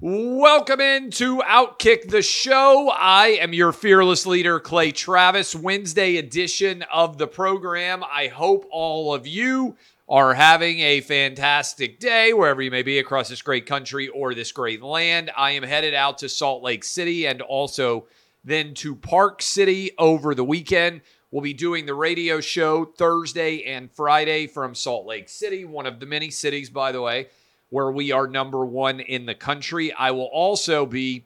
Welcome into Outkick the Show. I am your fearless leader, Clay Travis. Wednesday edition of the program. I hope all of you are having a fantastic day wherever you may be across this great country or this great land. I am headed out to Salt Lake City and also then to Park City over the weekend. We'll be doing the radio show Thursday and Friday from Salt Lake City, one of the many cities, by the way where we are number one in the country. I will also be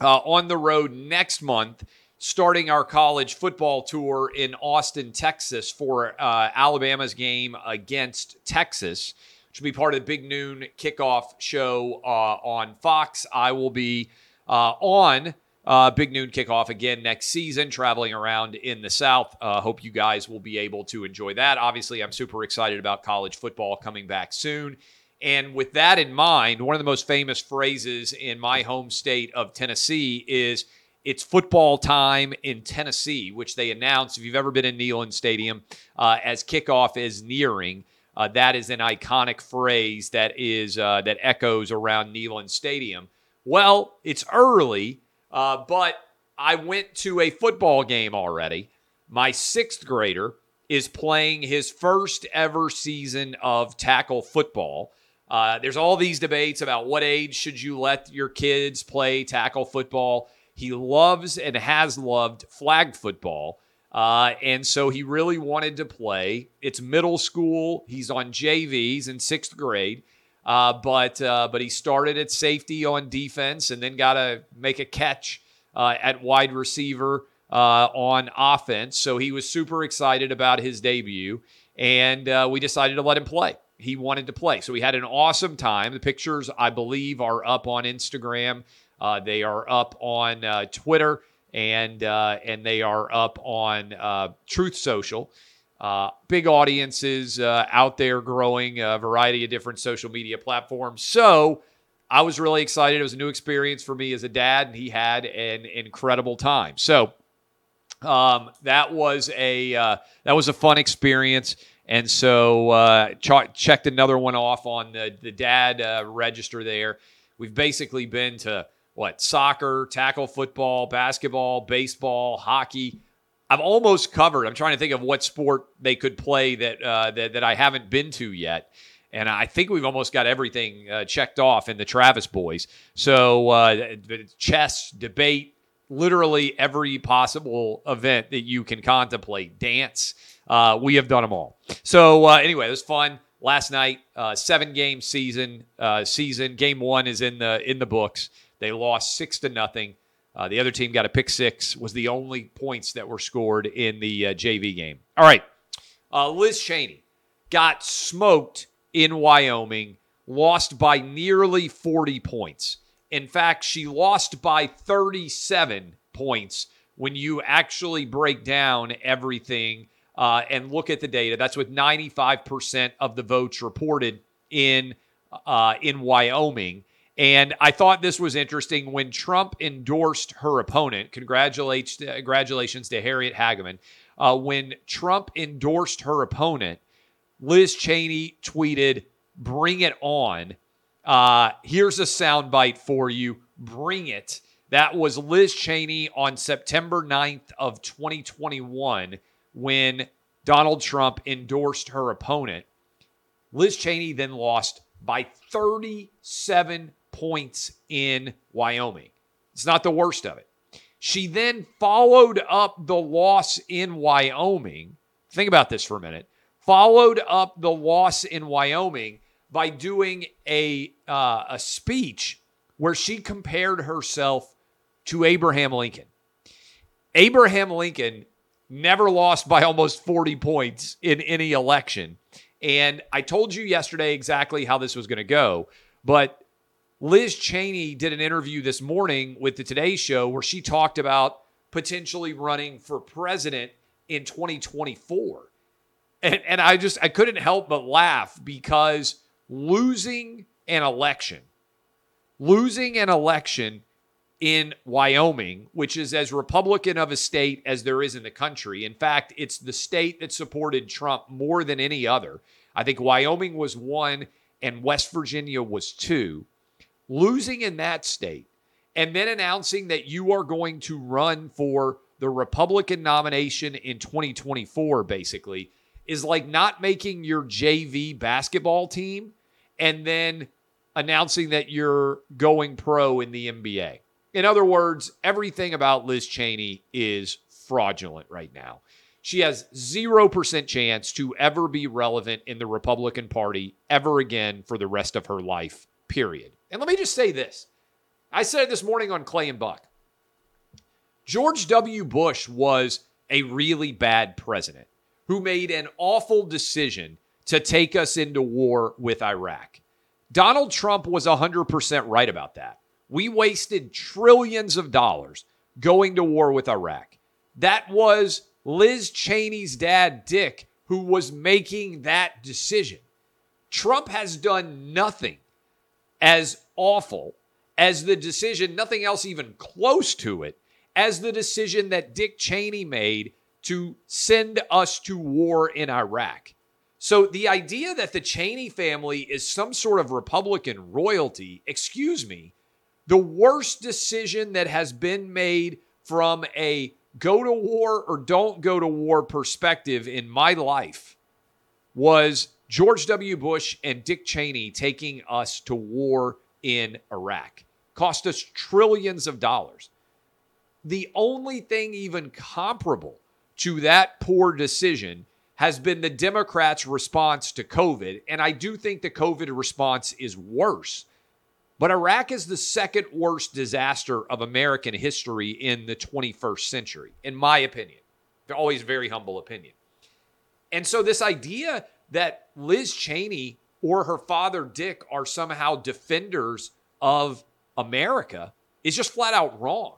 uh, on the road next month, starting our college football tour in Austin, Texas for uh, Alabama's game against Texas, which will be part of the Big Noon kickoff show uh, on Fox. I will be uh, on. Uh, big noon kickoff again next season, traveling around in the South. Uh, hope you guys will be able to enjoy that. Obviously, I'm super excited about college football coming back soon. And with that in mind, one of the most famous phrases in my home state of Tennessee is it's football time in Tennessee, which they announced. If you've ever been in Neyland Stadium, uh, as kickoff is nearing, uh, that is an iconic phrase that is uh, that echoes around Neyland Stadium. Well, it's early, uh, but I went to a football game already. My sixth grader is playing his first ever season of tackle football. Uh, there's all these debates about what age should you let your kids play tackle football. He loves and has loved flag football. Uh, and so he really wanted to play. It's middle school. He's on JVs in sixth grade. Uh, but uh, but he started at safety on defense and then got to make a catch uh, at wide receiver uh, on offense. So he was super excited about his debut, and uh, we decided to let him play he wanted to play. So we had an awesome time. The pictures, I believe, are up on Instagram. Uh, they are up on uh, Twitter, and uh, and they are up on uh, Truth Social. Uh, big audiences uh, out there, growing a variety of different social media platforms. So I was really excited. It was a new experience for me as a dad, and he had an incredible time. So um, that was a that was a fun experience. And so uh, ch- checked another one off on the, the dad uh, register there. We've basically been to what soccer, tackle football, basketball, baseball, hockey. I've almost covered. I'm trying to think of what sport they could play that uh, that, that I haven't been to yet. And I think we've almost got everything uh, checked off in the Travis boys. So uh, chess, debate, literally every possible event that you can contemplate, dance uh, we have done them all. So uh, anyway, it was fun last night. Uh, seven game season. Uh, season game one is in the in the books. They lost six to nothing. Uh, the other team got a pick six. Was the only points that were scored in the uh, JV game. All right, Liz Cheney got smoked in Wyoming. Lost by nearly 40 points. In fact, she lost by 37 points when you actually break down everything uh, and look at the data. That's with 95% of the votes reported in uh, in Wyoming. And I thought this was interesting when Trump endorsed her opponent. Congratulations, congratulations to Harriet Hageman. Uh, when Trump endorsed her opponent, Liz Cheney tweeted, "Bring it on." Uh, here's a soundbite for you. Bring it. That was Liz Cheney on September 9th of 2021 when Donald Trump endorsed her opponent. Liz Cheney then lost by 37 points in Wyoming. It's not the worst of it. She then followed up the loss in Wyoming. Think about this for a minute. Followed up the loss in Wyoming by doing a uh, a speech where she compared herself to Abraham Lincoln. Abraham Lincoln never lost by almost 40 points in any election. And I told you yesterday exactly how this was going to go, but Liz Cheney did an interview this morning with the Today Show where she talked about potentially running for president in 2024. And, and I just I couldn't help but laugh because losing an election, losing an election in Wyoming, which is as Republican of a state as there is in the country. In fact, it's the state that supported Trump more than any other. I think Wyoming was one and West Virginia was two. Losing in that state and then announcing that you are going to run for the Republican nomination in 2024, basically, is like not making your JV basketball team and then announcing that you're going pro in the NBA. In other words, everything about Liz Cheney is fraudulent right now. She has 0% chance to ever be relevant in the Republican Party ever again for the rest of her life, period. And let me just say this I said it this morning on Clay and Buck. George W. Bush was a really bad president who made an awful decision to take us into war with Iraq. Donald Trump was 100% right about that. We wasted trillions of dollars going to war with Iraq. That was Liz Cheney's dad, Dick, who was making that decision. Trump has done nothing as awful as the decision, nothing else even close to it, as the decision that Dick Cheney made to send us to war in Iraq. So the idea that the Cheney family is some sort of Republican royalty, excuse me, the worst decision that has been made from a go to war or don't go to war perspective in my life was George W. Bush and Dick Cheney taking us to war in Iraq. Cost us trillions of dollars. The only thing even comparable to that poor decision has been the Democrats' response to COVID. And I do think the COVID response is worse. But Iraq is the second worst disaster of American history in the 21st century, in my opinion. Always very humble opinion. And so, this idea that Liz Cheney or her father Dick are somehow defenders of America is just flat out wrong.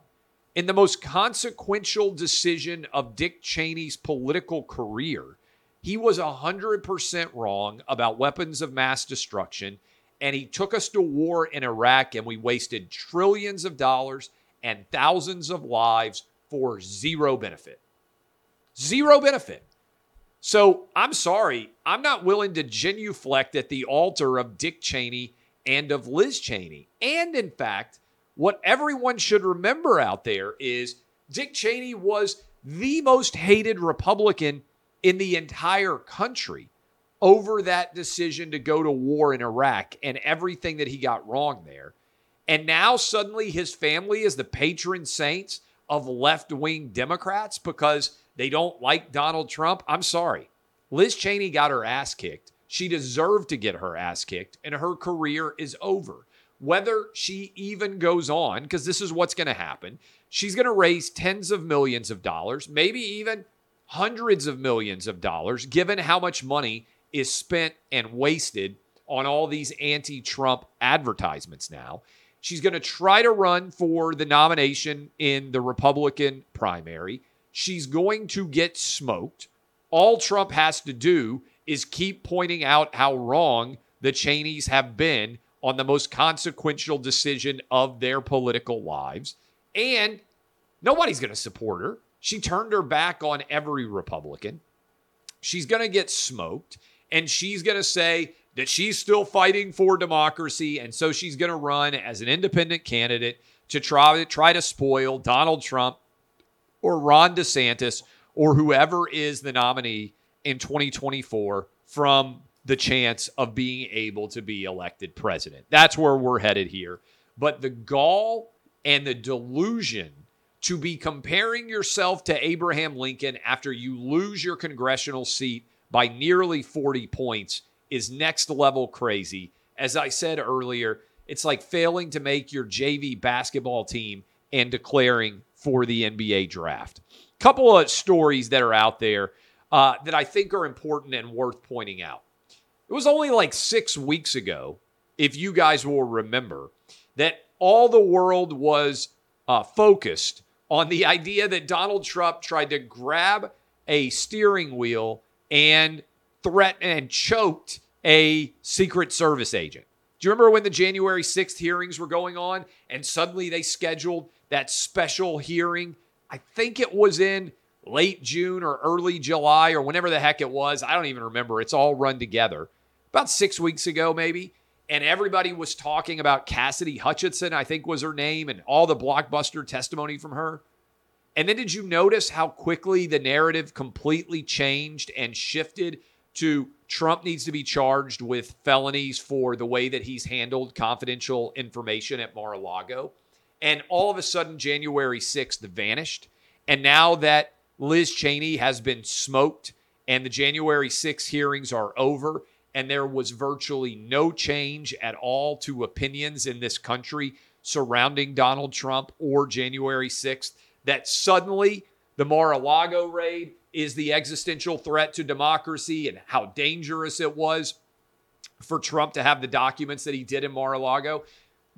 In the most consequential decision of Dick Cheney's political career, he was 100% wrong about weapons of mass destruction and he took us to war in Iraq, and we wasted trillions of dollars and thousands of lives for zero benefit. Zero benefit. So I'm sorry, I'm not willing to genuflect at the altar of Dick Cheney and of Liz Cheney. And in fact, what everyone should remember out there is Dick Cheney was the most hated Republican in the entire country over that decision to go to war in Iraq and everything that he got wrong there. And now suddenly his family is the patron saints of left wing Democrats because they don't like Donald Trump. I'm sorry. Liz Cheney got her ass kicked. She deserved to get her ass kicked, and her career is over. Whether she even goes on, because this is what's going to happen, she's going to raise tens of millions of dollars, maybe even hundreds of millions of dollars, given how much money is spent and wasted on all these anti Trump advertisements now. She's going to try to run for the nomination in the Republican primary. She's going to get smoked. All Trump has to do is keep pointing out how wrong the Cheneys have been on the most consequential decision of their political lives. And nobody's going to support her. She turned her back on every Republican. She's going to get smoked and she's going to say that she's still fighting for democracy. And so she's going to run as an independent candidate to try, to try to spoil Donald Trump or Ron DeSantis or whoever is the nominee in 2024 from the chance of being able to be elected president. That's where we're headed here. But the gall and the delusion to be comparing yourself to Abraham Lincoln after you lose your congressional seat by nearly 40 points is next level crazy. As I said earlier, it's like failing to make your JV basketball team and declaring for the NBA draft. Couple of stories that are out there uh, that I think are important and worth pointing out. It was only like six weeks ago, if you guys will remember, that all the world was uh, focused on the idea that Donald Trump tried to grab a steering wheel and threatened and choked a Secret Service agent. Do you remember when the January 6th hearings were going on and suddenly they scheduled that special hearing? I think it was in late June or early July or whenever the heck it was. I don't even remember. It's all run together. About six weeks ago, maybe. And everybody was talking about Cassidy Hutchinson, I think was her name, and all the blockbuster testimony from her. And then did you notice how quickly the narrative completely changed and shifted to Trump needs to be charged with felonies for the way that he's handled confidential information at Mar a Lago? And all of a sudden, January 6th vanished. And now that Liz Cheney has been smoked and the January 6th hearings are over, and there was virtually no change at all to opinions in this country surrounding Donald Trump or January 6th, that suddenly the Mar a Lago raid is the existential threat to democracy and how dangerous it was for Trump to have the documents that he did in Mar a Lago.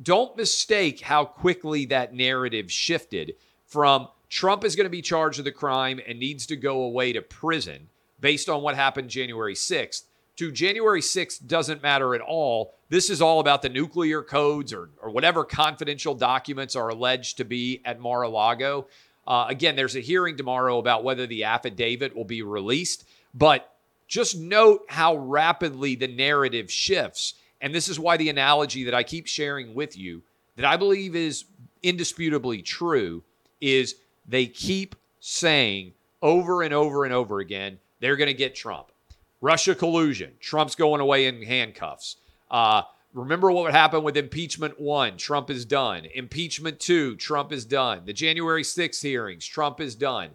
Don't mistake how quickly that narrative shifted from Trump is going to be charged with a crime and needs to go away to prison based on what happened January 6th to January 6th doesn't matter at all. This is all about the nuclear codes or, or whatever confidential documents are alleged to be at Mar a Lago. Uh, again, there's a hearing tomorrow about whether the affidavit will be released, but just note how rapidly the narrative shifts. And this is why the analogy that I keep sharing with you, that I believe is indisputably true, is they keep saying over and over and over again, they're going to get Trump. Russia collusion. Trump's going away in handcuffs. Uh, remember what would happen with impeachment one? Trump is done. Impeachment two, Trump is done. The January 6th hearings, Trump is done.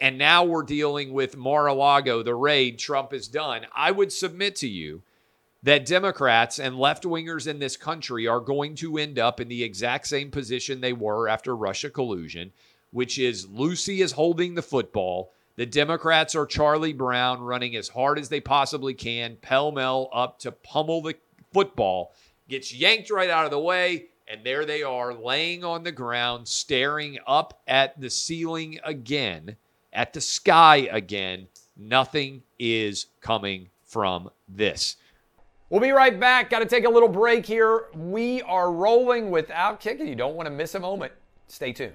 And now we're dealing with Mar a Lago, the raid, Trump is done. I would submit to you that Democrats and left wingers in this country are going to end up in the exact same position they were after Russia collusion, which is Lucy is holding the football. The Democrats are Charlie Brown running as hard as they possibly can, pell mell up to pummel the football, gets yanked right out of the way, and there they are laying on the ground, staring up at the ceiling again, at the sky again. Nothing is coming from this. We'll be right back. Got to take a little break here. We are rolling without kicking. you don't want to miss a moment. Stay tuned.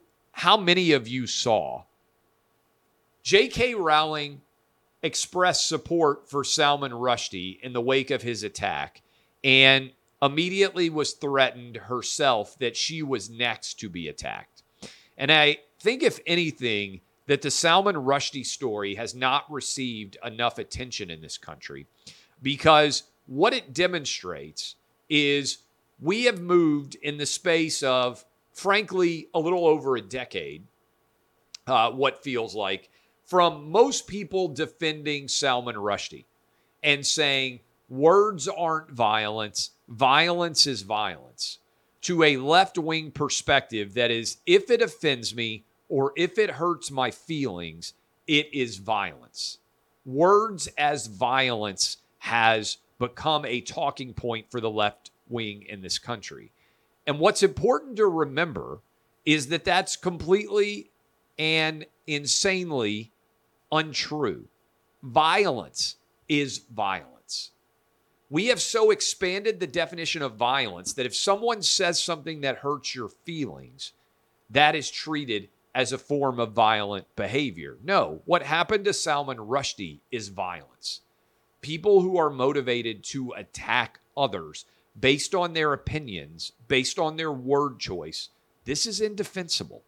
how many of you saw J.K. Rowling express support for Salman Rushdie in the wake of his attack and immediately was threatened herself that she was next to be attacked. And I think, if anything, that the Salman Rushdie story has not received enough attention in this country because what it demonstrates is we have moved in the space of frankly, a little over a decade, uh, what feels like, from most people defending Salman Rushdie and saying words aren't violence, violence is violence, to a left wing perspective that is, if it offends me or if it hurts my feelings, it is violence. Words as violence has become a talking point for the left wing in this country. And what's important to remember is that that's completely and insanely untrue. Violence is violence. We have so expanded the definition of violence that if someone says something that hurts your feelings, that is treated as a form of violent behavior. No, what happened to Salman Rushdie is violence. People who are motivated to attack others based on their opinions, based on their word choice, this is indefensible.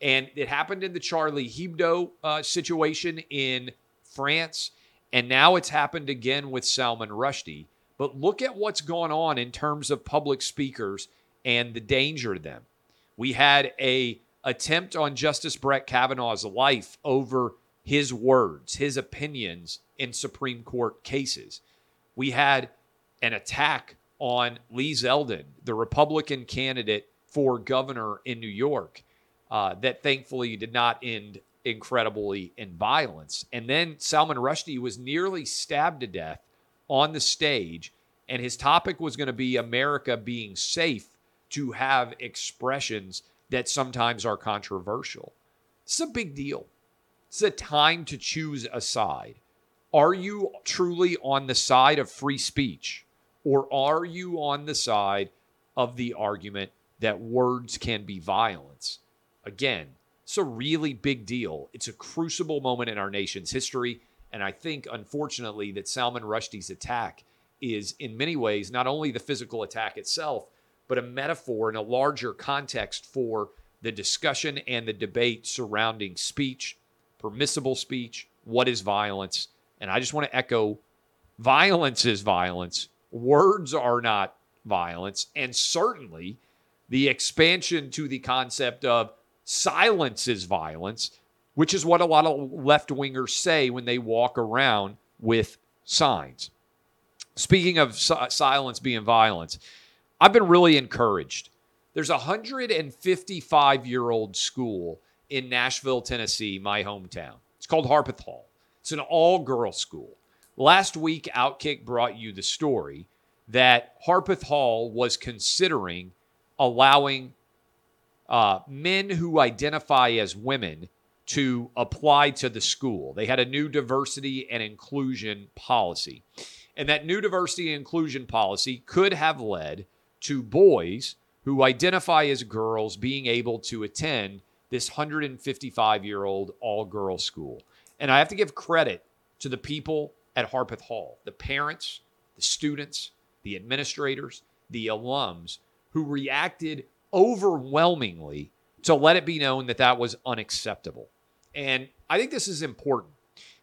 And it happened in the Charlie Hebdo uh, situation in France. And now it's happened again with Salman Rushdie. But look at what's gone on in terms of public speakers and the danger to them. We had a attempt on Justice Brett Kavanaugh's life over his words, his opinions in Supreme Court cases. We had an attack on Lee Zeldin, the Republican candidate for governor in New York, uh, that thankfully did not end incredibly in violence. And then Salman Rushdie was nearly stabbed to death on the stage, and his topic was going to be America being safe to have expressions that sometimes are controversial. It's a big deal. It's a time to choose a side. Are you truly on the side of free speech, or are you on the side of the argument that words can be violence? Again, it's a really big deal. It's a crucible moment in our nation's history. And I think, unfortunately, that Salman Rushdie's attack is, in many ways, not only the physical attack itself, but a metaphor in a larger context for the discussion and the debate surrounding speech, permissible speech, what is violence. And I just want to echo violence is violence, words are not violence. And certainly the expansion to the concept of silence is violence, which is what a lot of left wingers say when they walk around with signs. Speaking of silence being violence, I've been really encouraged. There's a 155 year old school in Nashville, Tennessee, my hometown. It's called Harpeth Hall. It's an all girl school. Last week, Outkick brought you the story that Harpeth Hall was considering allowing uh, men who identify as women to apply to the school. They had a new diversity and inclusion policy. And that new diversity and inclusion policy could have led to boys who identify as girls being able to attend this 155 year old all girl school. And I have to give credit to the people at Harpeth Hall the parents, the students, the administrators, the alums who reacted overwhelmingly to let it be known that that was unacceptable. And I think this is important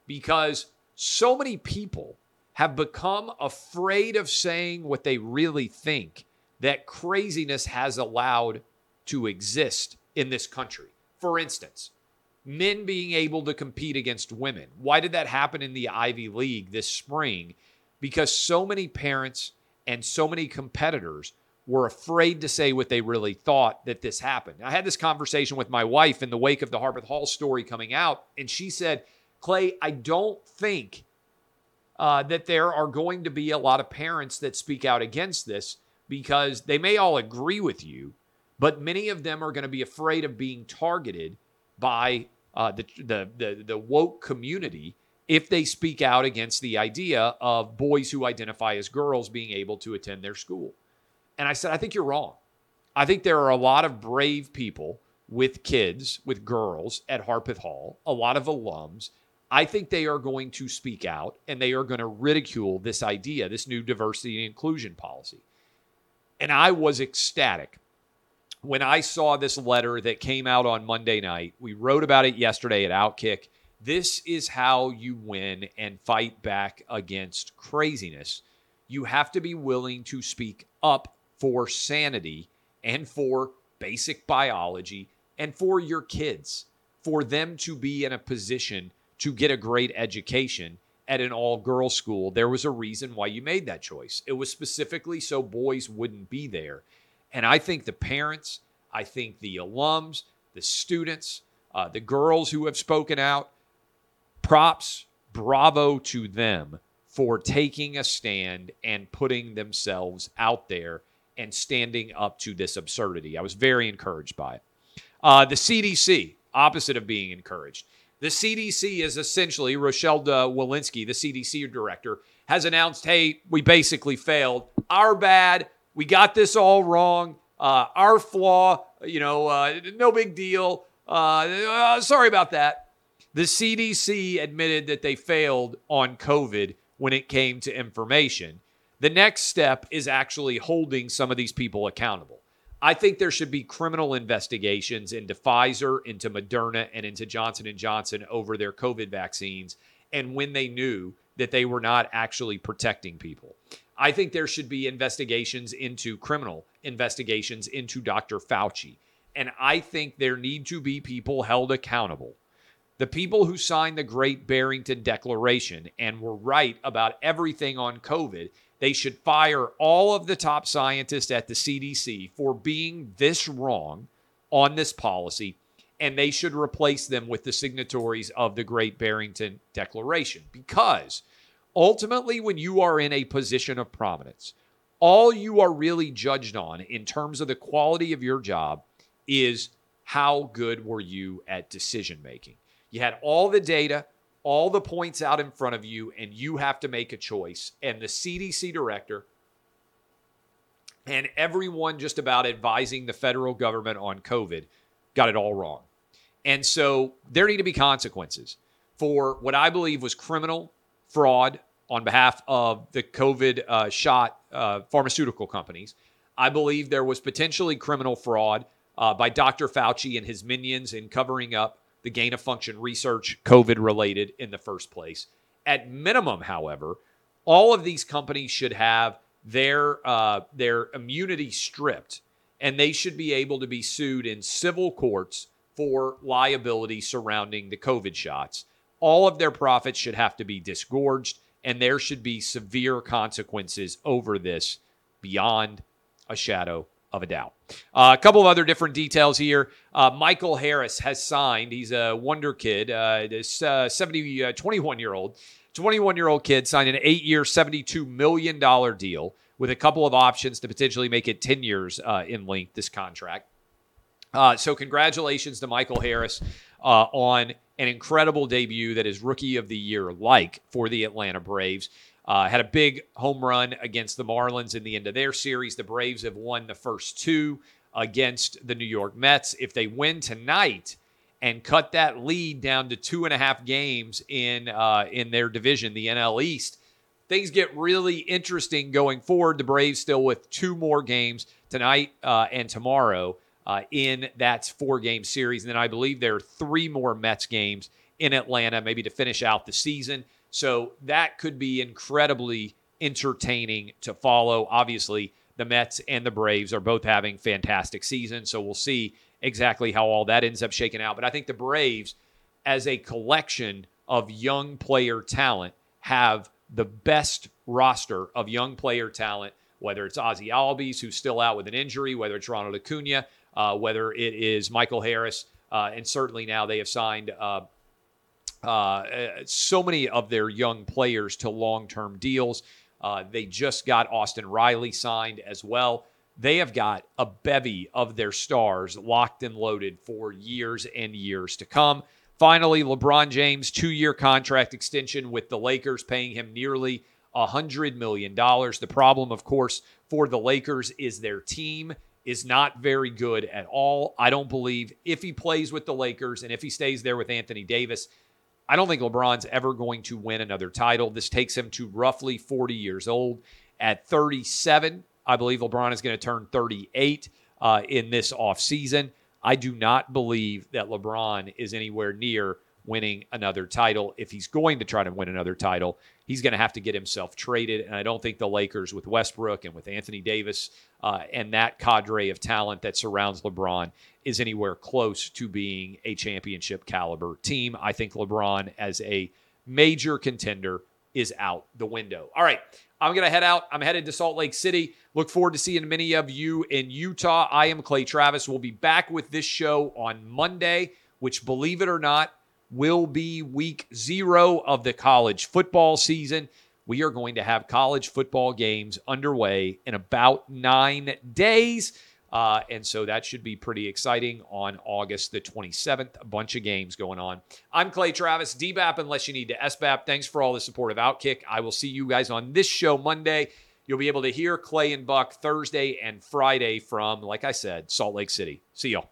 because so many people have become afraid of saying what they really think that craziness has allowed to exist in this country. For instance, men being able to compete against women. Why did that happen in the Ivy League this spring? Because so many parents and so many competitors were afraid to say what they really thought that this happened. I had this conversation with my wife in the wake of the Harpeth Hall story coming out, and she said, Clay, I don't think uh, that there are going to be a lot of parents that speak out against this because they may all agree with you, but many of them are going to be afraid of being targeted by uh, the, the, the, the woke community if they speak out against the idea of boys who identify as girls being able to attend their school. And I said, I think you're wrong. I think there are a lot of brave people with kids, with girls at Harpeth Hall, a lot of alums. I think they are going to speak out and they are going to ridicule this idea, this new diversity and inclusion policy. And I was ecstatic when I saw this letter that came out on Monday night. We wrote about it yesterday at Outkick. This is how you win and fight back against craziness. You have to be willing to speak up for sanity and for basic biology and for your kids, for them to be in a position to get a great education at an all girl school. There was a reason why you made that choice. It was specifically so boys wouldn't be there. And I think the parents, I think the alums, the students, uh, the girls who have spoken out, props, bravo to them for taking a stand and putting themselves out there and standing up to this absurdity. I was very encouraged by it. Uh, the CDC, opposite of being encouraged, The CDC is essentially, Rochelle Walensky, the CDC director, has announced, hey, we basically failed. Our bad. We got this all wrong. Uh, our flaw, you know, uh, no big deal. Uh, uh sorry about that. The CDC admitted that they failed on COVID when it came to information. The next step is actually holding some of these people accountable. I think there should be criminal investigations into Pfizer, into Moderna, and into Johnson and Johnson over their COVID vaccines and when they knew that they were not actually protecting people. I think there should be investigations into criminal investigations into Dr. Fauci. And I think there need to be people held accountable. The people who signed the Great Barrington Declaration and were right about everything on COVID they should fire all of the top scientists at the CDC for being this wrong on this policy, and they should replace them with the signatories of the Great Barrington Declaration. Because ultimately, when you are in a position of prominence, all you are really judged on in terms of the quality of your job is how good were you at decision making. You had all the data, all the points out in front of you and you have to make a choice. And the CDC director and everyone just about advising the federal government on COVID got it all wrong. And so there need to be consequences for what I believe was criminal fraud on behalf of the COVID uh, shot uh, pharmaceutical companies. I believe there was potentially criminal fraud uh, by Dr. Fauci and his minions in covering up the gain of function research COVID related in the first place. At minimum, however, all of these companies should have their uh, their immunity stripped, and they should be able to be sued in civil courts for liability surrounding the COVID shots. All of their profits should have to be disgorged, and there should be severe consequences over this beyond a shadow of a doubt. Uh, a couple of other different details here. Uh, Michael Harris has signed. He's a wonder kid. Uh, this uh, 70, uh, 21 year old, 21 year old kid signed an eight year, $72 million deal with a couple of options to potentially make it 10 years uh, in length, this contract. Uh, so, congratulations to Michael Harris on an incredible debut that is rookie of the year like for the Atlanta Braves. Uh, had a big home run against the Marlins in the end of their series. The Braves have won the first two against the New York Mets. If they win tonight and cut that lead down to two and a half games in uh, in their division, the NL East, things get really interesting going forward. The Braves still with two more games tonight uh, and tomorrow uh, in that four game series, and then I believe there are three more Mets games in Atlanta, maybe to finish out the season. So that could be incredibly entertaining to follow. Obviously, the Mets and the Braves are both having fantastic seasons. So we'll see exactly how all that ends up shaking out. But I think the Braves, as a collection of young player talent, have the best roster of young player talent, whether it's Ozzy Albies, who's still out with an injury, whether it's Ronald Acuna, uh, whether it is Michael Harris, uh, and certainly now they have signed uh, uh, so many of their young players to long term deals. Uh, they just got Austin Riley signed as well. They have got a bevy of their stars locked and loaded for years and years to come. Finally, LeBron James, two year contract extension with the Lakers, paying him nearly $100 million. The problem, of course, for the Lakers is their team is not very good at all. I don't believe if he plays with the Lakers and if he stays there with Anthony Davis, I don't think LeBron's ever going to win another title. This takes him to roughly 40 years old. At 37, I believe LeBron is going to turn 38 uh, in this offseason. I do not believe that LeBron is anywhere near winning another title. If he's going to try to win another title, he's going to have to get himself traded. And I don't think the Lakers, with Westbrook and with Anthony Davis uh, and that cadre of talent that surrounds LeBron, is anywhere close to being a championship caliber team. I think LeBron, as a major contender, is out the window. All right. I'm going to head out. I'm headed to Salt Lake City. Look forward to seeing many of you in Utah. I am Clay Travis. We'll be back with this show on Monday, which, believe it or not, will be week zero of the college football season. We are going to have college football games underway in about nine days. Uh, and so that should be pretty exciting on August the 27th. A bunch of games going on. I'm Clay Travis, DBAP unless you need to SBAP. Thanks for all the support of Outkick. I will see you guys on this show Monday. You'll be able to hear Clay and Buck Thursday and Friday from, like I said, Salt Lake City. See y'all.